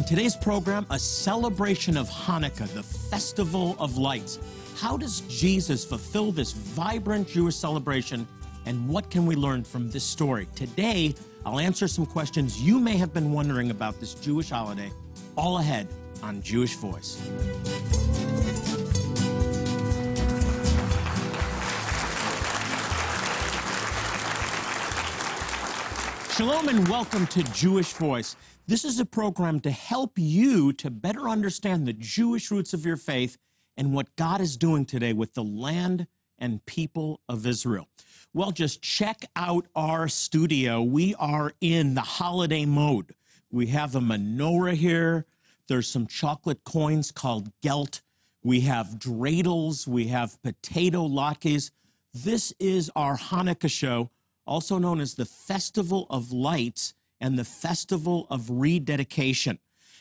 On today's program, a celebration of Hanukkah, the festival of lights. How does Jesus fulfill this vibrant Jewish celebration, and what can we learn from this story? Today, I'll answer some questions you may have been wondering about this Jewish holiday, all ahead on Jewish Voice. Shalom and welcome to Jewish Voice. This is a program to help you to better understand the Jewish roots of your faith and what God is doing today with the land and people of Israel. Well, just check out our studio. We are in the holiday mode. We have a menorah here. There's some chocolate coins called gelt. We have dreidels. We have potato latkes. This is our Hanukkah show also known as the Festival of Lights and the Festival of Rededication.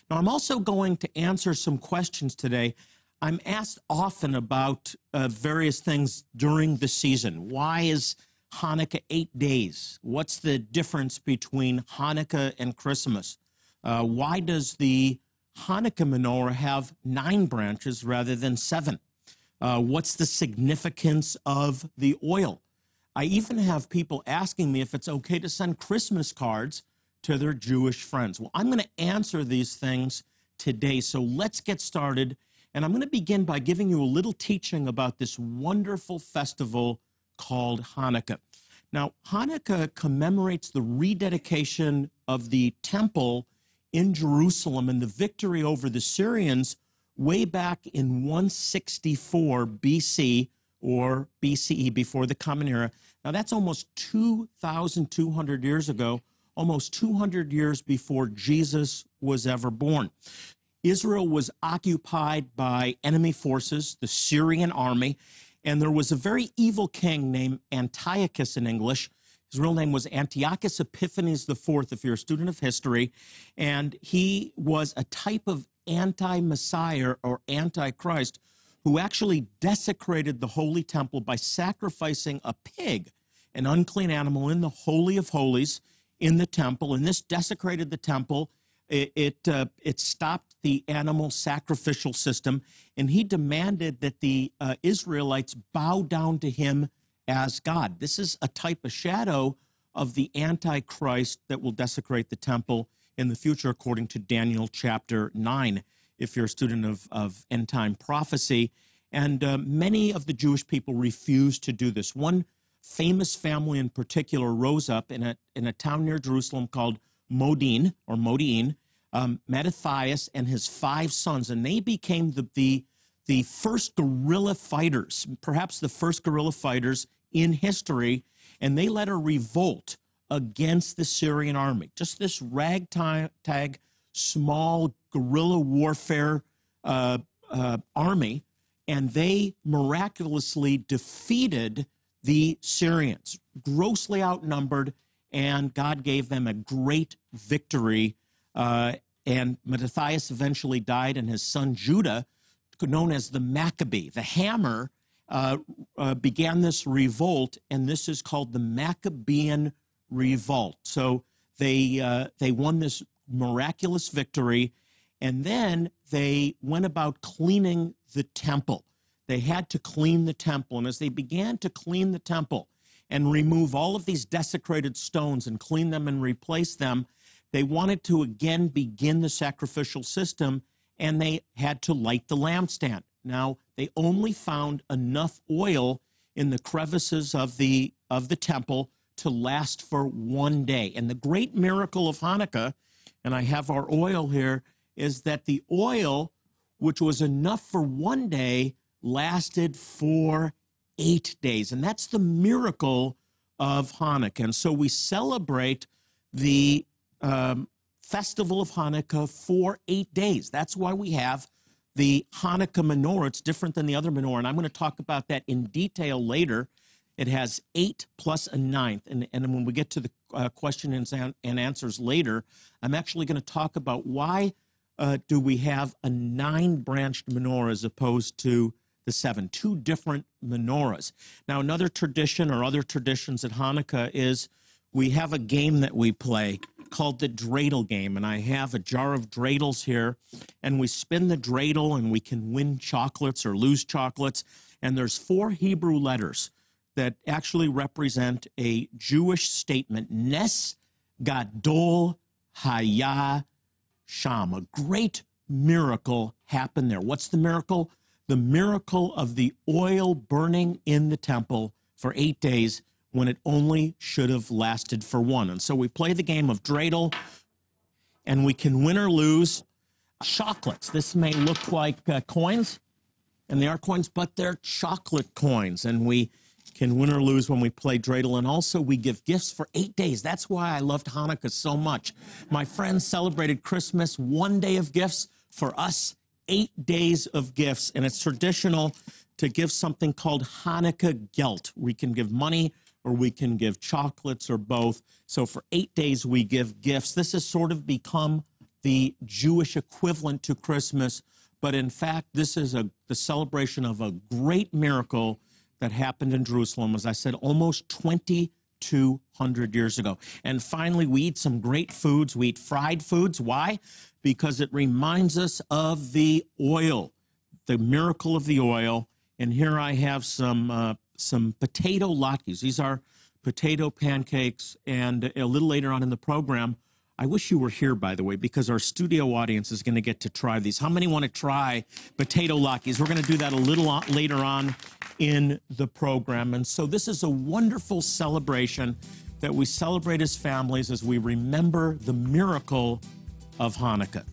Now, I'm also going to answer some questions today. I'm asked often about uh, various things during the season. Why is Hanukkah eight days? What's the difference between Hanukkah and Christmas? Uh, why does the Hanukkah menorah have nine branches rather than seven? Uh, what's the significance of the oil? I even have people asking me if it's okay to send Christmas cards to their Jewish friends. Well, I'm going to answer these things today. So let's get started. And I'm going to begin by giving you a little teaching about this wonderful festival called Hanukkah. Now, Hanukkah commemorates the rededication of the temple in Jerusalem and the victory over the Syrians way back in 164 BC or BCE, before the Common Era. Now, that's almost 2,200 years ago, almost 200 years before Jesus was ever born. Israel was occupied by enemy forces, the Syrian army, and there was a very evil king named Antiochus in English. His real name was Antiochus Epiphanes IV, if you're a student of history, and he was a type of anti Messiah or antichrist who actually desecrated the holy temple by sacrificing a pig, an unclean animal, in the Holy of Holies in the temple. And this desecrated the temple. It, it, uh, it stopped the animal sacrificial system. And he demanded that the uh, Israelites bow down to him as God. This is a type, of shadow of the Antichrist that will desecrate the temple in the future, according to Daniel chapter 9 if you're a student of, of end time prophecy. And uh, many of the Jewish people refused to do this. One famous family in particular rose up in a, in a town near Jerusalem called Modin or Modi'in, um, Mattathias and his five sons, and they became the, the, the first guerrilla fighters, perhaps the first guerrilla fighters in history, and they led a revolt against the Syrian army. Just this ragtag small guerrilla warfare uh, uh, army, and they miraculously defeated the Syrians, grossly outnumbered, and God gave them a great victory. Uh, and Mattathias eventually died, and his son Judah, known as the Maccabee, the hammer, uh, uh, began this revolt, and this is called the Maccabean Revolt. So they uh, they won this miraculous victory. And then they went about cleaning the temple. They had to clean the temple. And as they began to clean the temple and remove all of these desecrated stones and clean them and replace them, they wanted to again begin the sacrificial system and they had to light the lampstand. Now, they only found enough oil in the crevices of the, of the temple to last for one day. And the great miracle of Hanukkah and I have our oil here, is that the oil, which was enough for one day, lasted for eight days. And that's the miracle of Hanukkah. And so we celebrate the um, festival of Hanukkah for eight days. That's why we have the Hanukkah menorah. It's different than the other menorah. And I'm going to talk about that in detail later. It has eight plus a ninth. And, and when we get to the uh, question and, and, answers later, I'm actually going to talk about why uh, do we have a nine branched menorah as opposed to the seven, two different menorahs. Now, another tradition or other traditions at Hanukkah is we have a game that we play called the dreidel game, and I have a jar of dreidels here, and we spin the dreidel, and we can win chocolates or lose chocolates. And there's four Hebrew letters that actually represent a Jewish statement: Nes Gadol Haya Sham. A great miracle happened there. What's the miracle? The miracle of the oil burning in the temple for eight days when it only should have lasted for one. And so we play the game of dreidel, and we can win or lose chocolates. This may look like uh, coins, and they are coins, but they're chocolate coins. And we can win or lose when we play dreidel. And also, we give gifts for eight days. That's why I loved Hanukkah so much. My friends celebrated Christmas one day of gifts. For us, eight days of gifts. And it's traditional to give something called Hanukkah Gelt. We can give money or we can give chocolates or both. So for eight days, we give gifts. This has sort of become the Jewish equivalent to Christmas. But in fact, this is a, the celebration of a great miracle that happened in Jerusalem, as I said, almost 2,200 years ago. And finally, we eat some great foods. We eat fried foods. Why? Because it reminds us of the oil, the miracle of the oil. And here I have some uh, some potato latkes. These are potato pancakes. And a little later on in the program, I wish you were here, by the way, because our studio audience is going to get to try these. How many want to try potato latkes? We're going to do that a little later on in the program. And so this is a wonderful celebration that we celebrate as families as we remember the miracle of Hanukkah.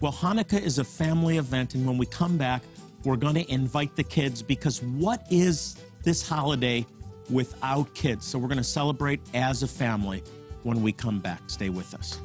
Well, Hanukkah is a family event, and when we come back, we're going to invite the kids because what is this holiday without kids. So we're going to celebrate as a family when we come back. Stay with us.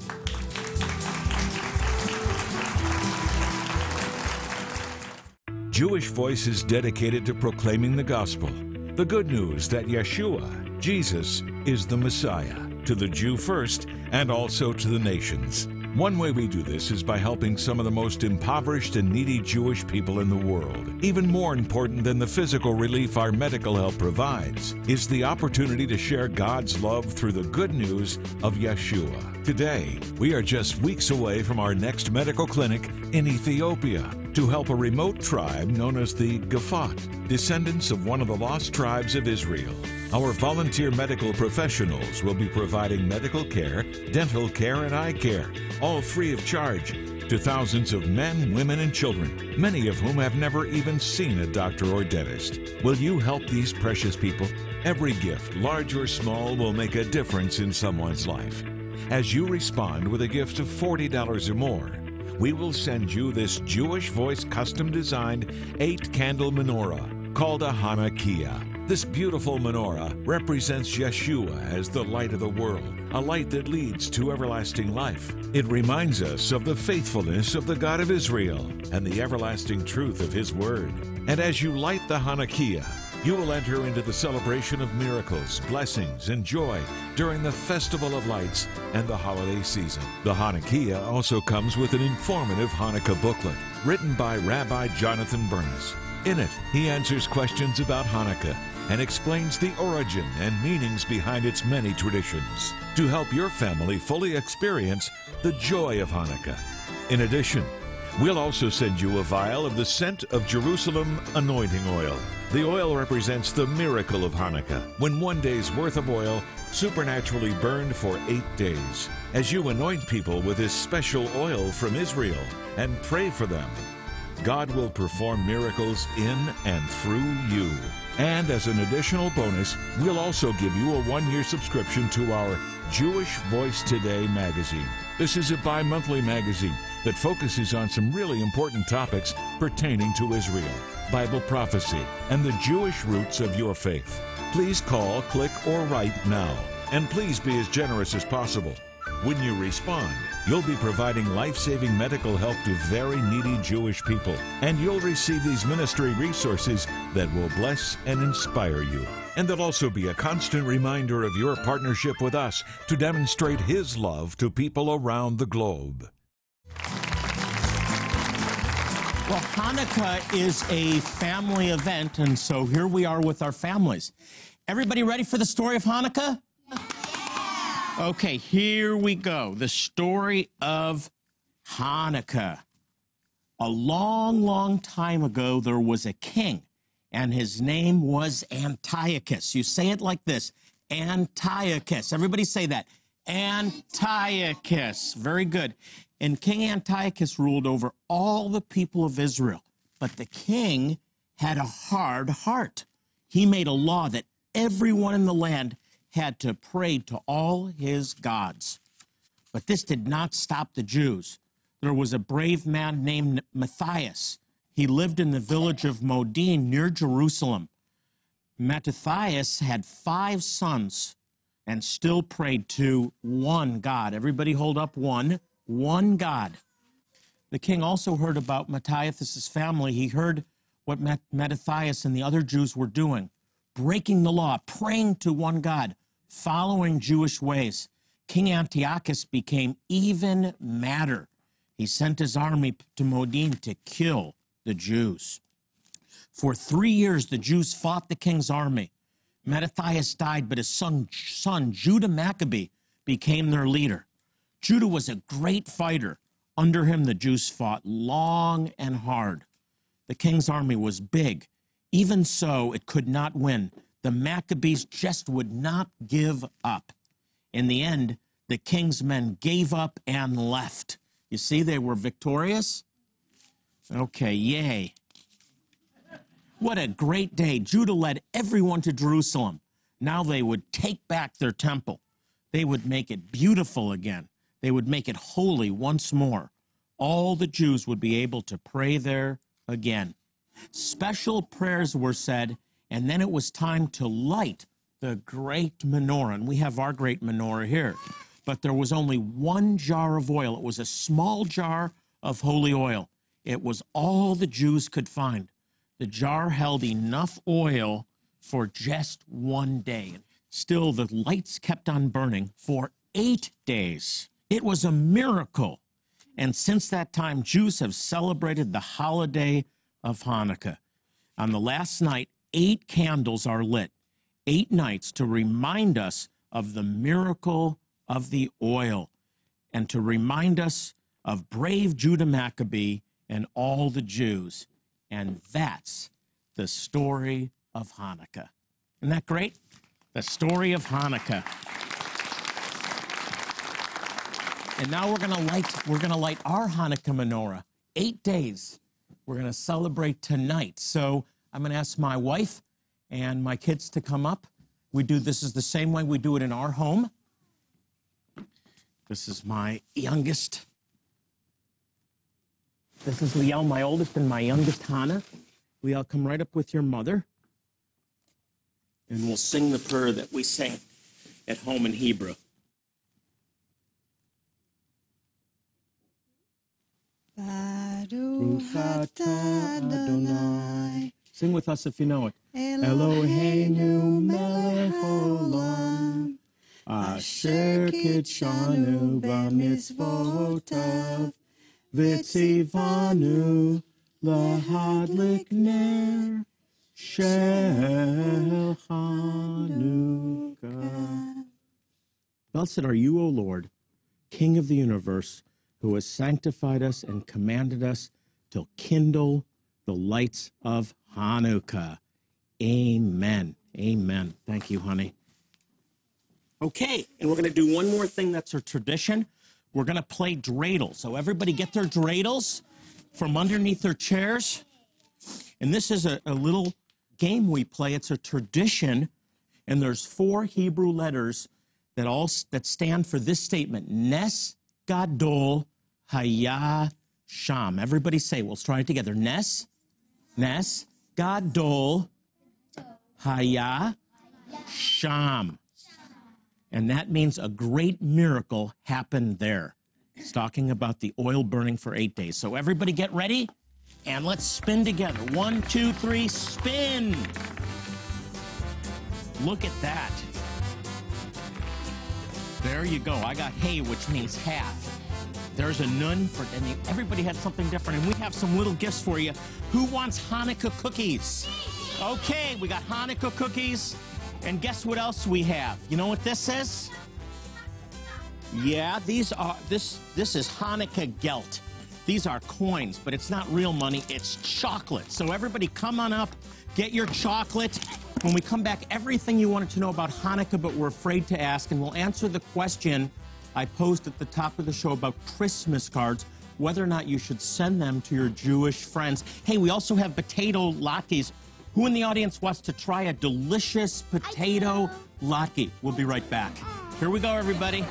Jewish Voice is dedicated to proclaiming the gospel, the good news that Yeshua, Jesus, is the Messiah, to the Jew first and also to the nations. One way we do this is by helping some of the most impoverished and needy Jewish people in the world. Even more important than the physical relief our medical help provides is the opportunity to share God's love through the good news of Yeshua. Today, we are just weeks away from our next medical clinic in Ethiopia to help a remote tribe known as the Gafat, descendants of one of the lost tribes of Israel. Our volunteer medical professionals will be providing medical care, dental care, and eye care, all free of charge, to thousands of men, women, and children, many of whom have never even seen a doctor or dentist. Will you help these precious people? Every gift, large or small, will make a difference in someone's life. As you respond with a gift of $40 or more, we will send you this Jewish Voice custom designed eight candle menorah called a Chanukiah. This beautiful menorah represents Yeshua as the light of the world, a light that leads to everlasting life. It reminds us of the faithfulness of the God of Israel and the everlasting truth of His Word. And as you light the Chanukiah, you will enter into the celebration of miracles, blessings, and joy during the Festival of Lights and the holiday season. The Chanukiah also comes with an informative Hanukkah booklet written by Rabbi Jonathan Bernis. In it, he answers questions about Hanukkah and explains the origin and meanings behind its many traditions to help your family fully experience the joy of Hanukkah. In addition, we'll also send you a vial of the scent of Jerusalem anointing oil. The oil represents the miracle of Hanukkah, when one day's worth of oil supernaturally burned for eight days. As you anoint people with this special oil from Israel and pray for them, God will perform miracles in and through you. And as an additional bonus, we'll also give you a one year subscription to our Jewish Voice Today magazine. This is a bi monthly magazine that focuses on some really important topics pertaining to Israel, Bible prophecy, and the Jewish roots of your faith. Please call, click, or write now. And please be as generous as possible. When you respond, you'll be providing life saving medical help to very needy Jewish people, and you'll receive these ministry resources that will bless and inspire you. And they'll also be a constant reminder of your partnership with us to demonstrate His love to people around the globe. Well, Hanukkah is a family event, and so here we are with our families. Everybody ready for the story of Hanukkah? Yeah. Okay, here we go. The story of Hanukkah. A long, long time ago, there was a king, and his name was Antiochus. You say it like this Antiochus. Everybody say that. Antiochus. Very good. And King Antiochus ruled over all the people of Israel. But the king had a hard heart. He made a law that everyone in the land had to pray to all his gods. But this did not stop the Jews. There was a brave man named Matthias. He lived in the village of Modin near Jerusalem. Matthias had five sons and still prayed to one God. Everybody hold up one, one God. The king also heard about Matthias' family. He heard what Mattathias and the other Jews were doing, breaking the law, praying to one God following Jewish ways, King Antiochus became even madder. He sent his army to Modin to kill the Jews. For three years, the Jews fought the king's army. Mattathias died, but his son, son Judah Maccabee became their leader. Judah was a great fighter. Under him, the Jews fought long and hard. The king's army was big. Even so, it could not win the Maccabees just would not give up. In the end, the king's men gave up and left. You see, they were victorious? Okay, yay. What a great day. Judah led everyone to Jerusalem. Now they would take back their temple. They would make it beautiful again. They would make it holy once more. All the Jews would be able to pray there again. Special prayers were said and then it was time to light the great menorah. And we have our great menorah here. But there was only one jar of oil. It was a small jar of holy oil. It was all the Jews could find. The jar held enough oil for just one day. Still, the lights kept on burning for eight days. It was a miracle. And since that time, Jews have celebrated the holiday of Hanukkah. On the last night, eight candles are lit, eight nights to remind us of the miracle of the oil and to remind us of brave Judah Maccabee and all the Jews. And that's the story of Hanukkah. Isn't that great? The story of Hanukkah. And now we're gonna light we're gonna light our Hanukkah menorah. Eight days. We're gonna celebrate tonight. So I'm to ask my wife and my kids to come up. We do this is the same way we do it in our home. This is my youngest. This is Liel, my oldest, and my youngest, Hannah. Liel, come right up with your mother. And we'll sing the prayer that we sing at home in Hebrew. Sing with us if you know it. Eloheinu melech olam, asher kid'shanu b'mitzvotav, v'tzivanu lahadlik ner shel Chanukah. Blessed are you, O Lord, King of the universe, who has sanctified us and commanded us to kindle the lights of Hanukkah. Amen. Amen. Thank you, honey. Okay, and we're going to do one more thing that's a tradition. We're going to play dreidel. So everybody get their dreidels from underneath their chairs. And this is a, a little game we play. It's a tradition, and there's four Hebrew letters that all that stand for this statement: Nes Gadol Haya Sham. Everybody say, we'll try it together. Nes, Nes Gadol Haya Sham. And that means a great miracle happened there. It's talking about the oil burning for eight days. So everybody get ready and let's spin together. One, two, three, spin. Look at that. There you go. I got hay, which means half. There's a nun for, everybody had something different. And we have some little gifts for you. Who wants Hanukkah cookies? Okay, we got Hanukkah cookies. And guess what else we have? You know what this is? Yeah, these are this this is Hanukkah gelt. These are coins, but it's not real money, it's chocolate. So everybody come on up, get your chocolate. When we come back, everything you wanted to know about Hanukkah but were afraid to ask, and we'll answer the question I posed at the top of the show about Christmas cards, whether or not you should send them to your Jewish friends. Hey, we also have potato latkes. Who in the audience wants to try a delicious potato latke? We'll be right back. Here we go, everybody.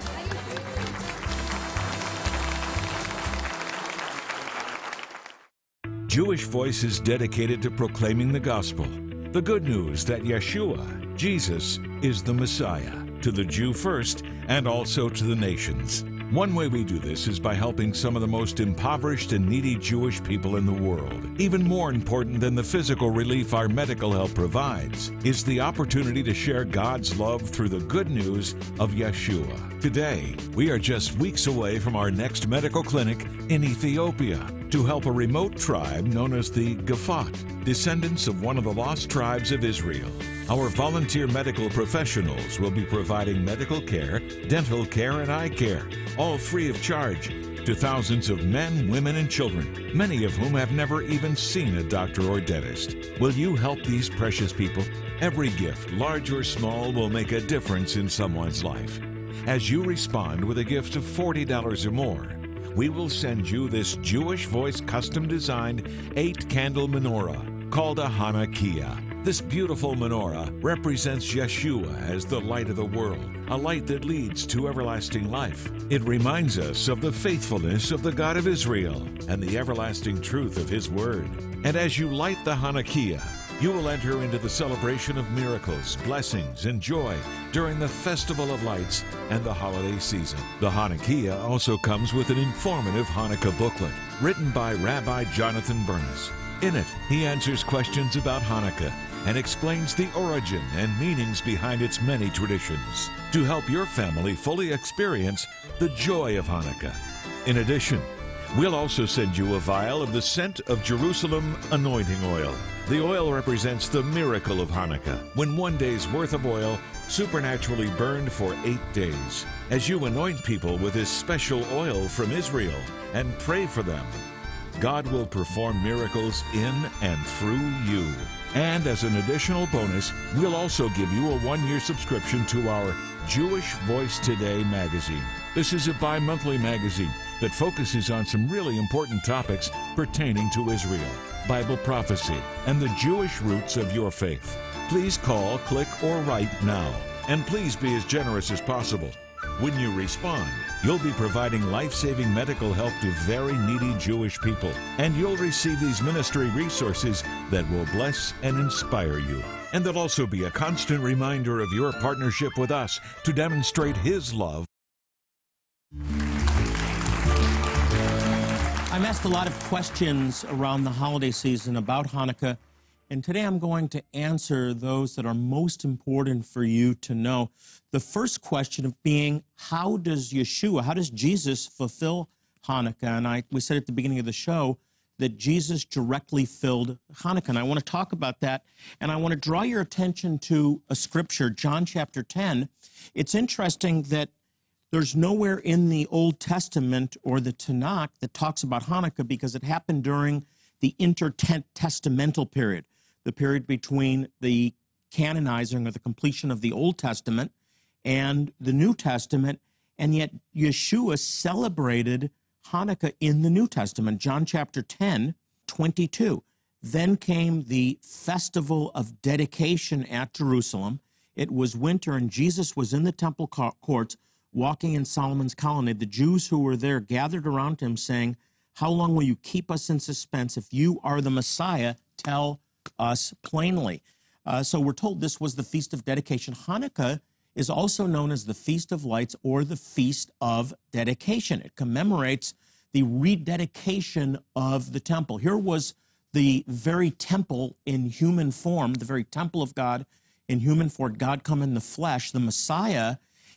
Jewish Voice is dedicated to proclaiming the gospel, the good news that Yeshua, Jesus, is the Messiah, to the Jew first and also to the nations. One way we do this is by helping some of the most impoverished and needy Jewish people in the world. Even more important than the physical relief our medical help provides is the opportunity to share God's love through the good news of Yeshua. Today, we are just weeks away from our next medical clinic in Ethiopia to help a remote tribe known as the Gafat, descendants of one of the lost tribes of Israel. Our volunteer medical professionals will be providing medical care, dental care, and eye care, all free of charge, to thousands of men, women, and children, many of whom have never even seen a doctor or dentist. Will you help these precious people? Every gift, large or small, will make a difference in someone's life. As you respond with a gift of $40 or more, we will send you this Jewish Voice custom designed eight candle menorah called a Chanukiah. This beautiful menorah represents Yeshua as the light of the world, a light that leads to everlasting life. It reminds us of the faithfulness of the God of Israel and the everlasting truth of His Word. And as you light the Chanukiah, you will enter into the celebration of miracles, blessings, and joy during the Festival of Lights and the holiday season. The Chanukiah also comes with an informative Hanukkah booklet written by Rabbi Jonathan Bernis. In it, he answers questions about Hanukkah and explains the origin and meanings behind its many traditions to help your family fully experience the joy of Hanukkah. In addition, we'll also send you a vial of the scent of Jerusalem anointing oil. The oil represents the miracle of Hanukkah, when one day's worth of oil supernaturally burned for eight days. As you anoint people with this special oil from Israel and pray for them, God will perform miracles in and through you. And as an additional bonus, we'll also give you a one year subscription to our Jewish Voice Today magazine. This is a bi monthly magazine that focuses on some really important topics pertaining to Israel, Bible prophecy, and the Jewish roots of your faith. Please call, click, or write now. And please be as generous as possible. When you respond, you'll be providing life saving medical help to very needy Jewish people, and you'll receive these ministry resources that will bless and inspire you. And they'll also be a constant reminder of your partnership with us to demonstrate His love. I'm asked a lot of questions around the holiday season about Hanukkah, and today I'm going to answer those that are most important for you to know. The first question of being, how does Yeshua, how does Jesus fulfill Hanukkah? And I, we said at the beginning of the show that Jesus directly filled Hanukkah. And I want to talk about that. And I want to draw your attention to a scripture, John chapter 10. It's interesting that there's nowhere in the Old Testament or the Tanakh that talks about Hanukkah because it happened during the intertestamental period, the period between the canonizing or the completion of the Old Testament and the New Testament. And yet Yeshua celebrated Hanukkah in the New Testament, John chapter 10, 22. Then came the festival of dedication at Jerusalem. It was winter, and Jesus was in the temple courts walking in Solomon's colonnade. The Jews who were there gathered around him, saying, How long will you keep us in suspense? If you are the Messiah, tell us plainly. Uh, so we're told this was the Feast of Dedication. Hanukkah is also known as the Feast of Lights or the Feast of Dedication. It commemorates the rededication of the temple. Here was the very temple in human form, the very temple of God in human form, God come in the flesh, the Messiah,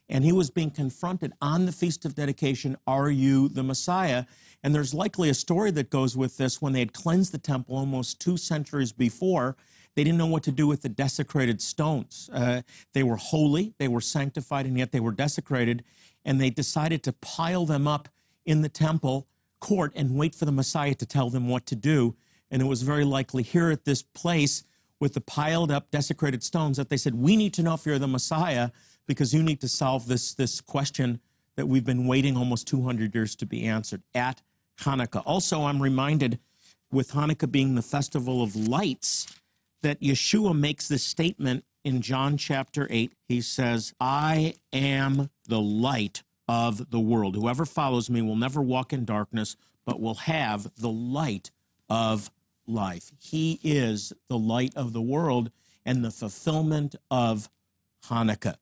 and he was being confronted on the Feast of Dedication Are you the Messiah? And there's likely a story that goes with this when they had cleansed the temple almost two centuries before They didn't know what to do with the desecrated stones. Uh, they were holy, they were sanctified, and yet they were desecrated. And they decided to pile them up in the temple court and wait for the Messiah to tell them what to do. And it was very likely here at this place with the piled up desecrated stones that they said, We need to know if you're the Messiah because you need to solve this, this question that we've been waiting almost 200 years to be answered at Hanukkah. Also, I'm reminded with Hanukkah being the festival of lights that Yeshua makes this statement in John chapter 8. He says, I am the light of the world. Whoever follows me will never walk in darkness, but will have the light of life. He is the light of the world and the fulfillment of Hanukkah.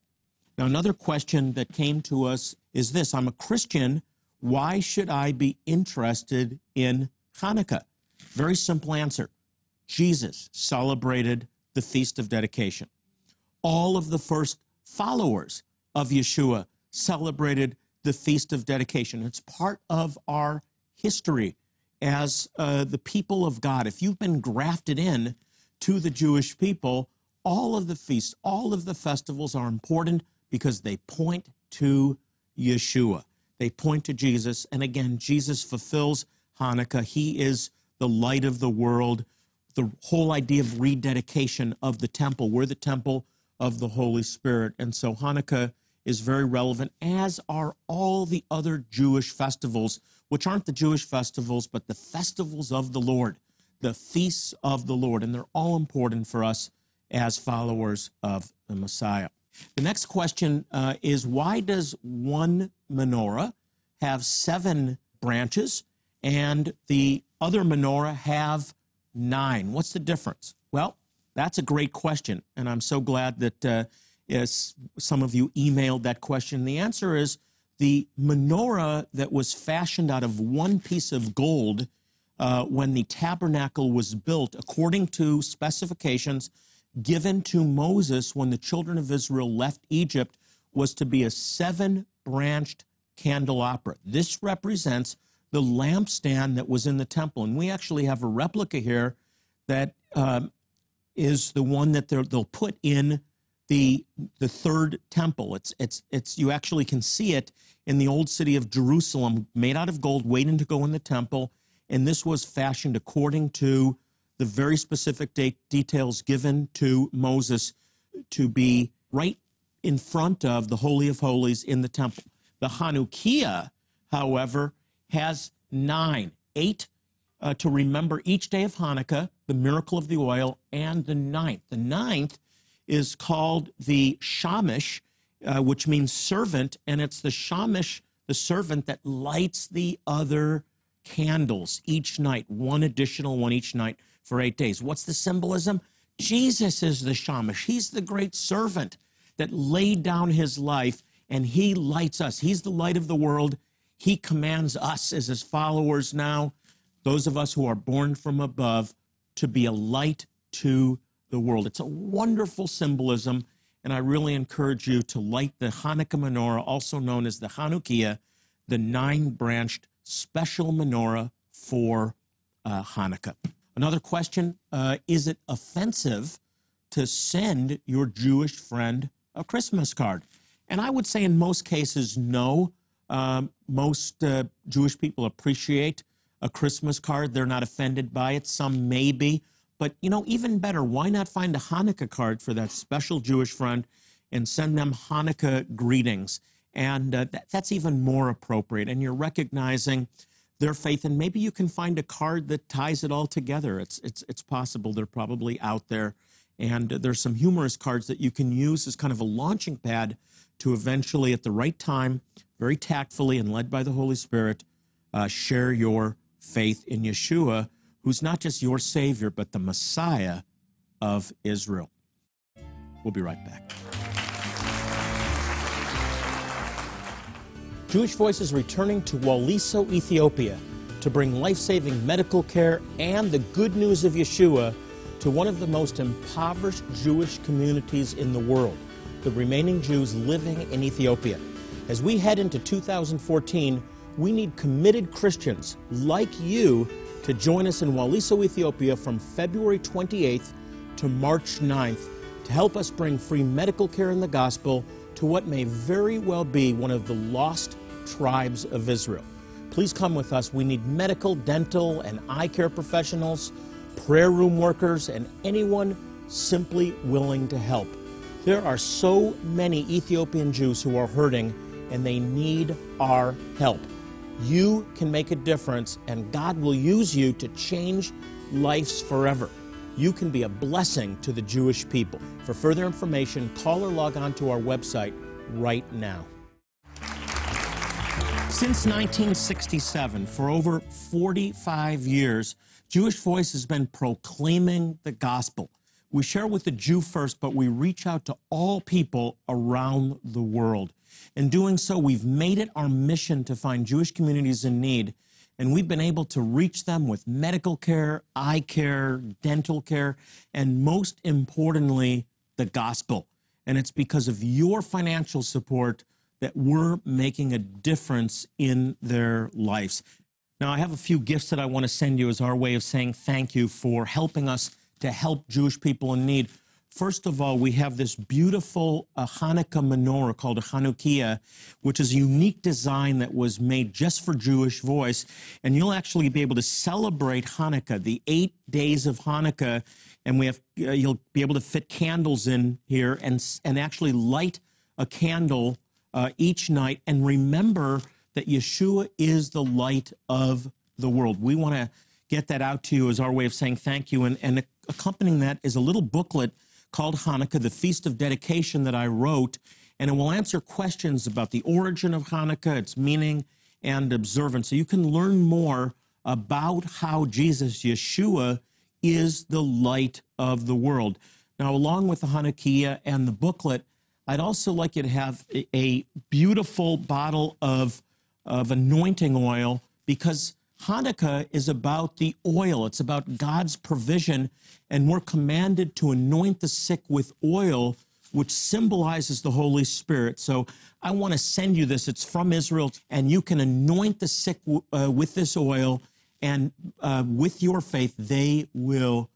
Now, another question that came to us is this I'm a Christian. Why should I be interested in Hanukkah? Very simple answer Jesus celebrated the Feast of Dedication. All of the first followers of Yeshua celebrated the Feast of Dedication. It's part of our history as uh, the people of God. If you've been grafted in to the Jewish people, all of the feasts, all of the festivals are important because they point to Yeshua. They point to Jesus. And again, Jesus fulfills Hanukkah. He is the light of the world. The whole idea of rededication of the temple. We're the temple of the Holy Spirit. And so Hanukkah is very relevant, as are all the other Jewish festivals, which aren't the Jewish festivals, but the festivals of the Lord, the feasts of the Lord. And they're all important for us as followers of the Messiah. The next question uh, is why does one menorah have seven branches and the other menorah have nine? What's the difference? Well, that's a great question, and I'm so glad that uh, Yes, some of you emailed that question. The answer is the menorah that was fashioned out of one piece of gold uh, when the tabernacle was built, according to specifications given to Moses when the children of Israel left Egypt, was to be a seven branched candelabra. This represents the lampstand that was in the temple. And we actually have a replica here that um, is the one that they'll put in the the third temple. It's it's it's you actually can see it in the old city of Jerusalem, made out of gold, waiting to go in the temple. And this was fashioned according to the very specific de- details given to Moses to be right in front of the Holy of Holies in the temple. The Chanukiah, however, has nine, eight uh, to remember each day of Hanukkah, the miracle of the oil, and the ninth. The ninth is called the shamash, uh, which means servant, and it's the shamash, the servant, that lights the other candles each night, one additional one each night for eight days. What's the symbolism? Jesus is the shamash. He's the great servant that laid down his life and he lights us. He's the light of the world. He commands us as his followers now, those of us who are born from above, to be a light to the world. It's a wonderful symbolism, and I really encourage you to light the Hanukkah menorah, also known as the Chanukiah, the nine branched special menorah for uh, Hanukkah. Another question uh, Is it offensive to send your Jewish friend a Christmas card? And I would say in most cases, no. Um, most uh, Jewish people appreciate a Christmas card. They're not offended by it. Some may be. But, you know, even better, why not find a Hanukkah card for that special Jewish friend and send them Hanukkah greetings? And uh, that, that's even more appropriate. And you're recognizing their faith, and maybe you can find a card that ties it all together. It's, it's, it's possible. They're probably out there. And there's some humorous cards that you can use as kind of a launching pad to eventually, at the right time, very tactfully and led by the Holy Spirit, uh, share your faith in Yeshua who's not just your Savior, but the Messiah of Israel. We'll be right back. Jewish Voices returning to Waliso, Ethiopia to bring life saving medical care and the good news of Yeshua to one of the most impoverished Jewish communities in the world, the remaining Jews living in Ethiopia. As we head into 2014, we need committed Christians like you to join us in Waliso, Ethiopia from February 28th to March 9th to help us bring free medical care and the gospel to what may very well be one of the lost tribes of Israel. Please come with us. We need medical, dental, and eye care professionals, prayer room workers, and anyone simply willing to help. There are so many Ethiopian Jews who are hurting and they need our help. You can make a difference, and God will use you to change lives forever. You can be a blessing to the Jewish people. For further information, call or log on to our website right now. Since 1967, for over 45 years, Jewish Voice has been proclaiming the gospel. We share with the Jew first, but we reach out to all people around the world. In doing so, we've made it our mission to find Jewish communities in need, and we've been able to reach them with medical care, eye care, dental care, and most importantly, the gospel. And it's because of your financial support that we're making a difference in their lives. Now, I have a few gifts that I want to send you as our way of saying thank you for helping us to help Jewish people in need. First of all, we have this beautiful uh, Hanukkah menorah called a Chanukiah, which is a unique design that was made just for Jewish voice. And you'll actually be able to celebrate Hanukkah, the eight days of Hanukkah. And we have, uh, you'll be able to fit candles in here and, and actually light a candle uh, each night and remember that Yeshua is the light of the world. We want to get that out to you as our way of saying thank you. And, and accompanying that is a little booklet called Hanukkah, the Feast of Dedication that I wrote, and it will answer questions about the origin of Hanukkah, its meaning, and observance. So you can learn more about how Jesus, Yeshua, is the light of the world. Now, along with the Chanukiah and the booklet, I'd also like you to have a, beautiful bottle of, of anointing oil because Hanukkah is about the oil, it's about God's provision, and we're commanded to anoint the sick with oil, which symbolizes the Holy Spirit. So I want to send you this. It's from Israel, and you can anoint the sick uh, with this oil, and uh, with your faith, they will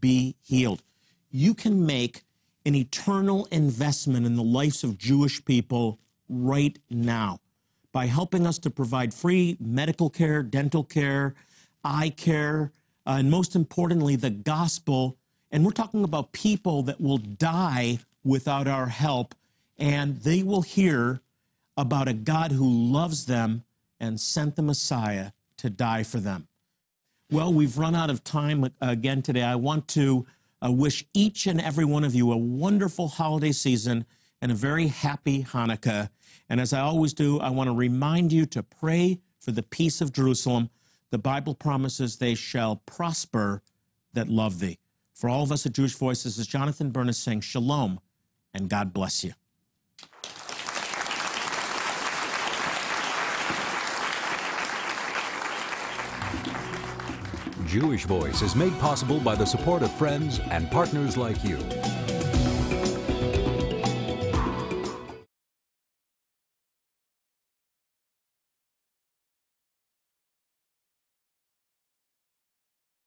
be healed. You can make an eternal investment in the lives of Jewish people right now by helping us to provide free medical care, dental care, eye care, uh, and most importantly, the gospel. And we're talking about people that will die without our help, and they will hear about a God who loves them and sent the Messiah to die for them. Well, we've run out of time again today. I want to uh, wish each and every one of you a wonderful holiday season and a very happy Hanukkah. And as I always do, I want to remind you to pray for the peace of Jerusalem. The Bible promises they shall prosper that love thee. For all of us at Jewish Voices, is Jonathan Bernis saying shalom and God bless you. Jewish Voice is made possible by the support of friends and partners like you.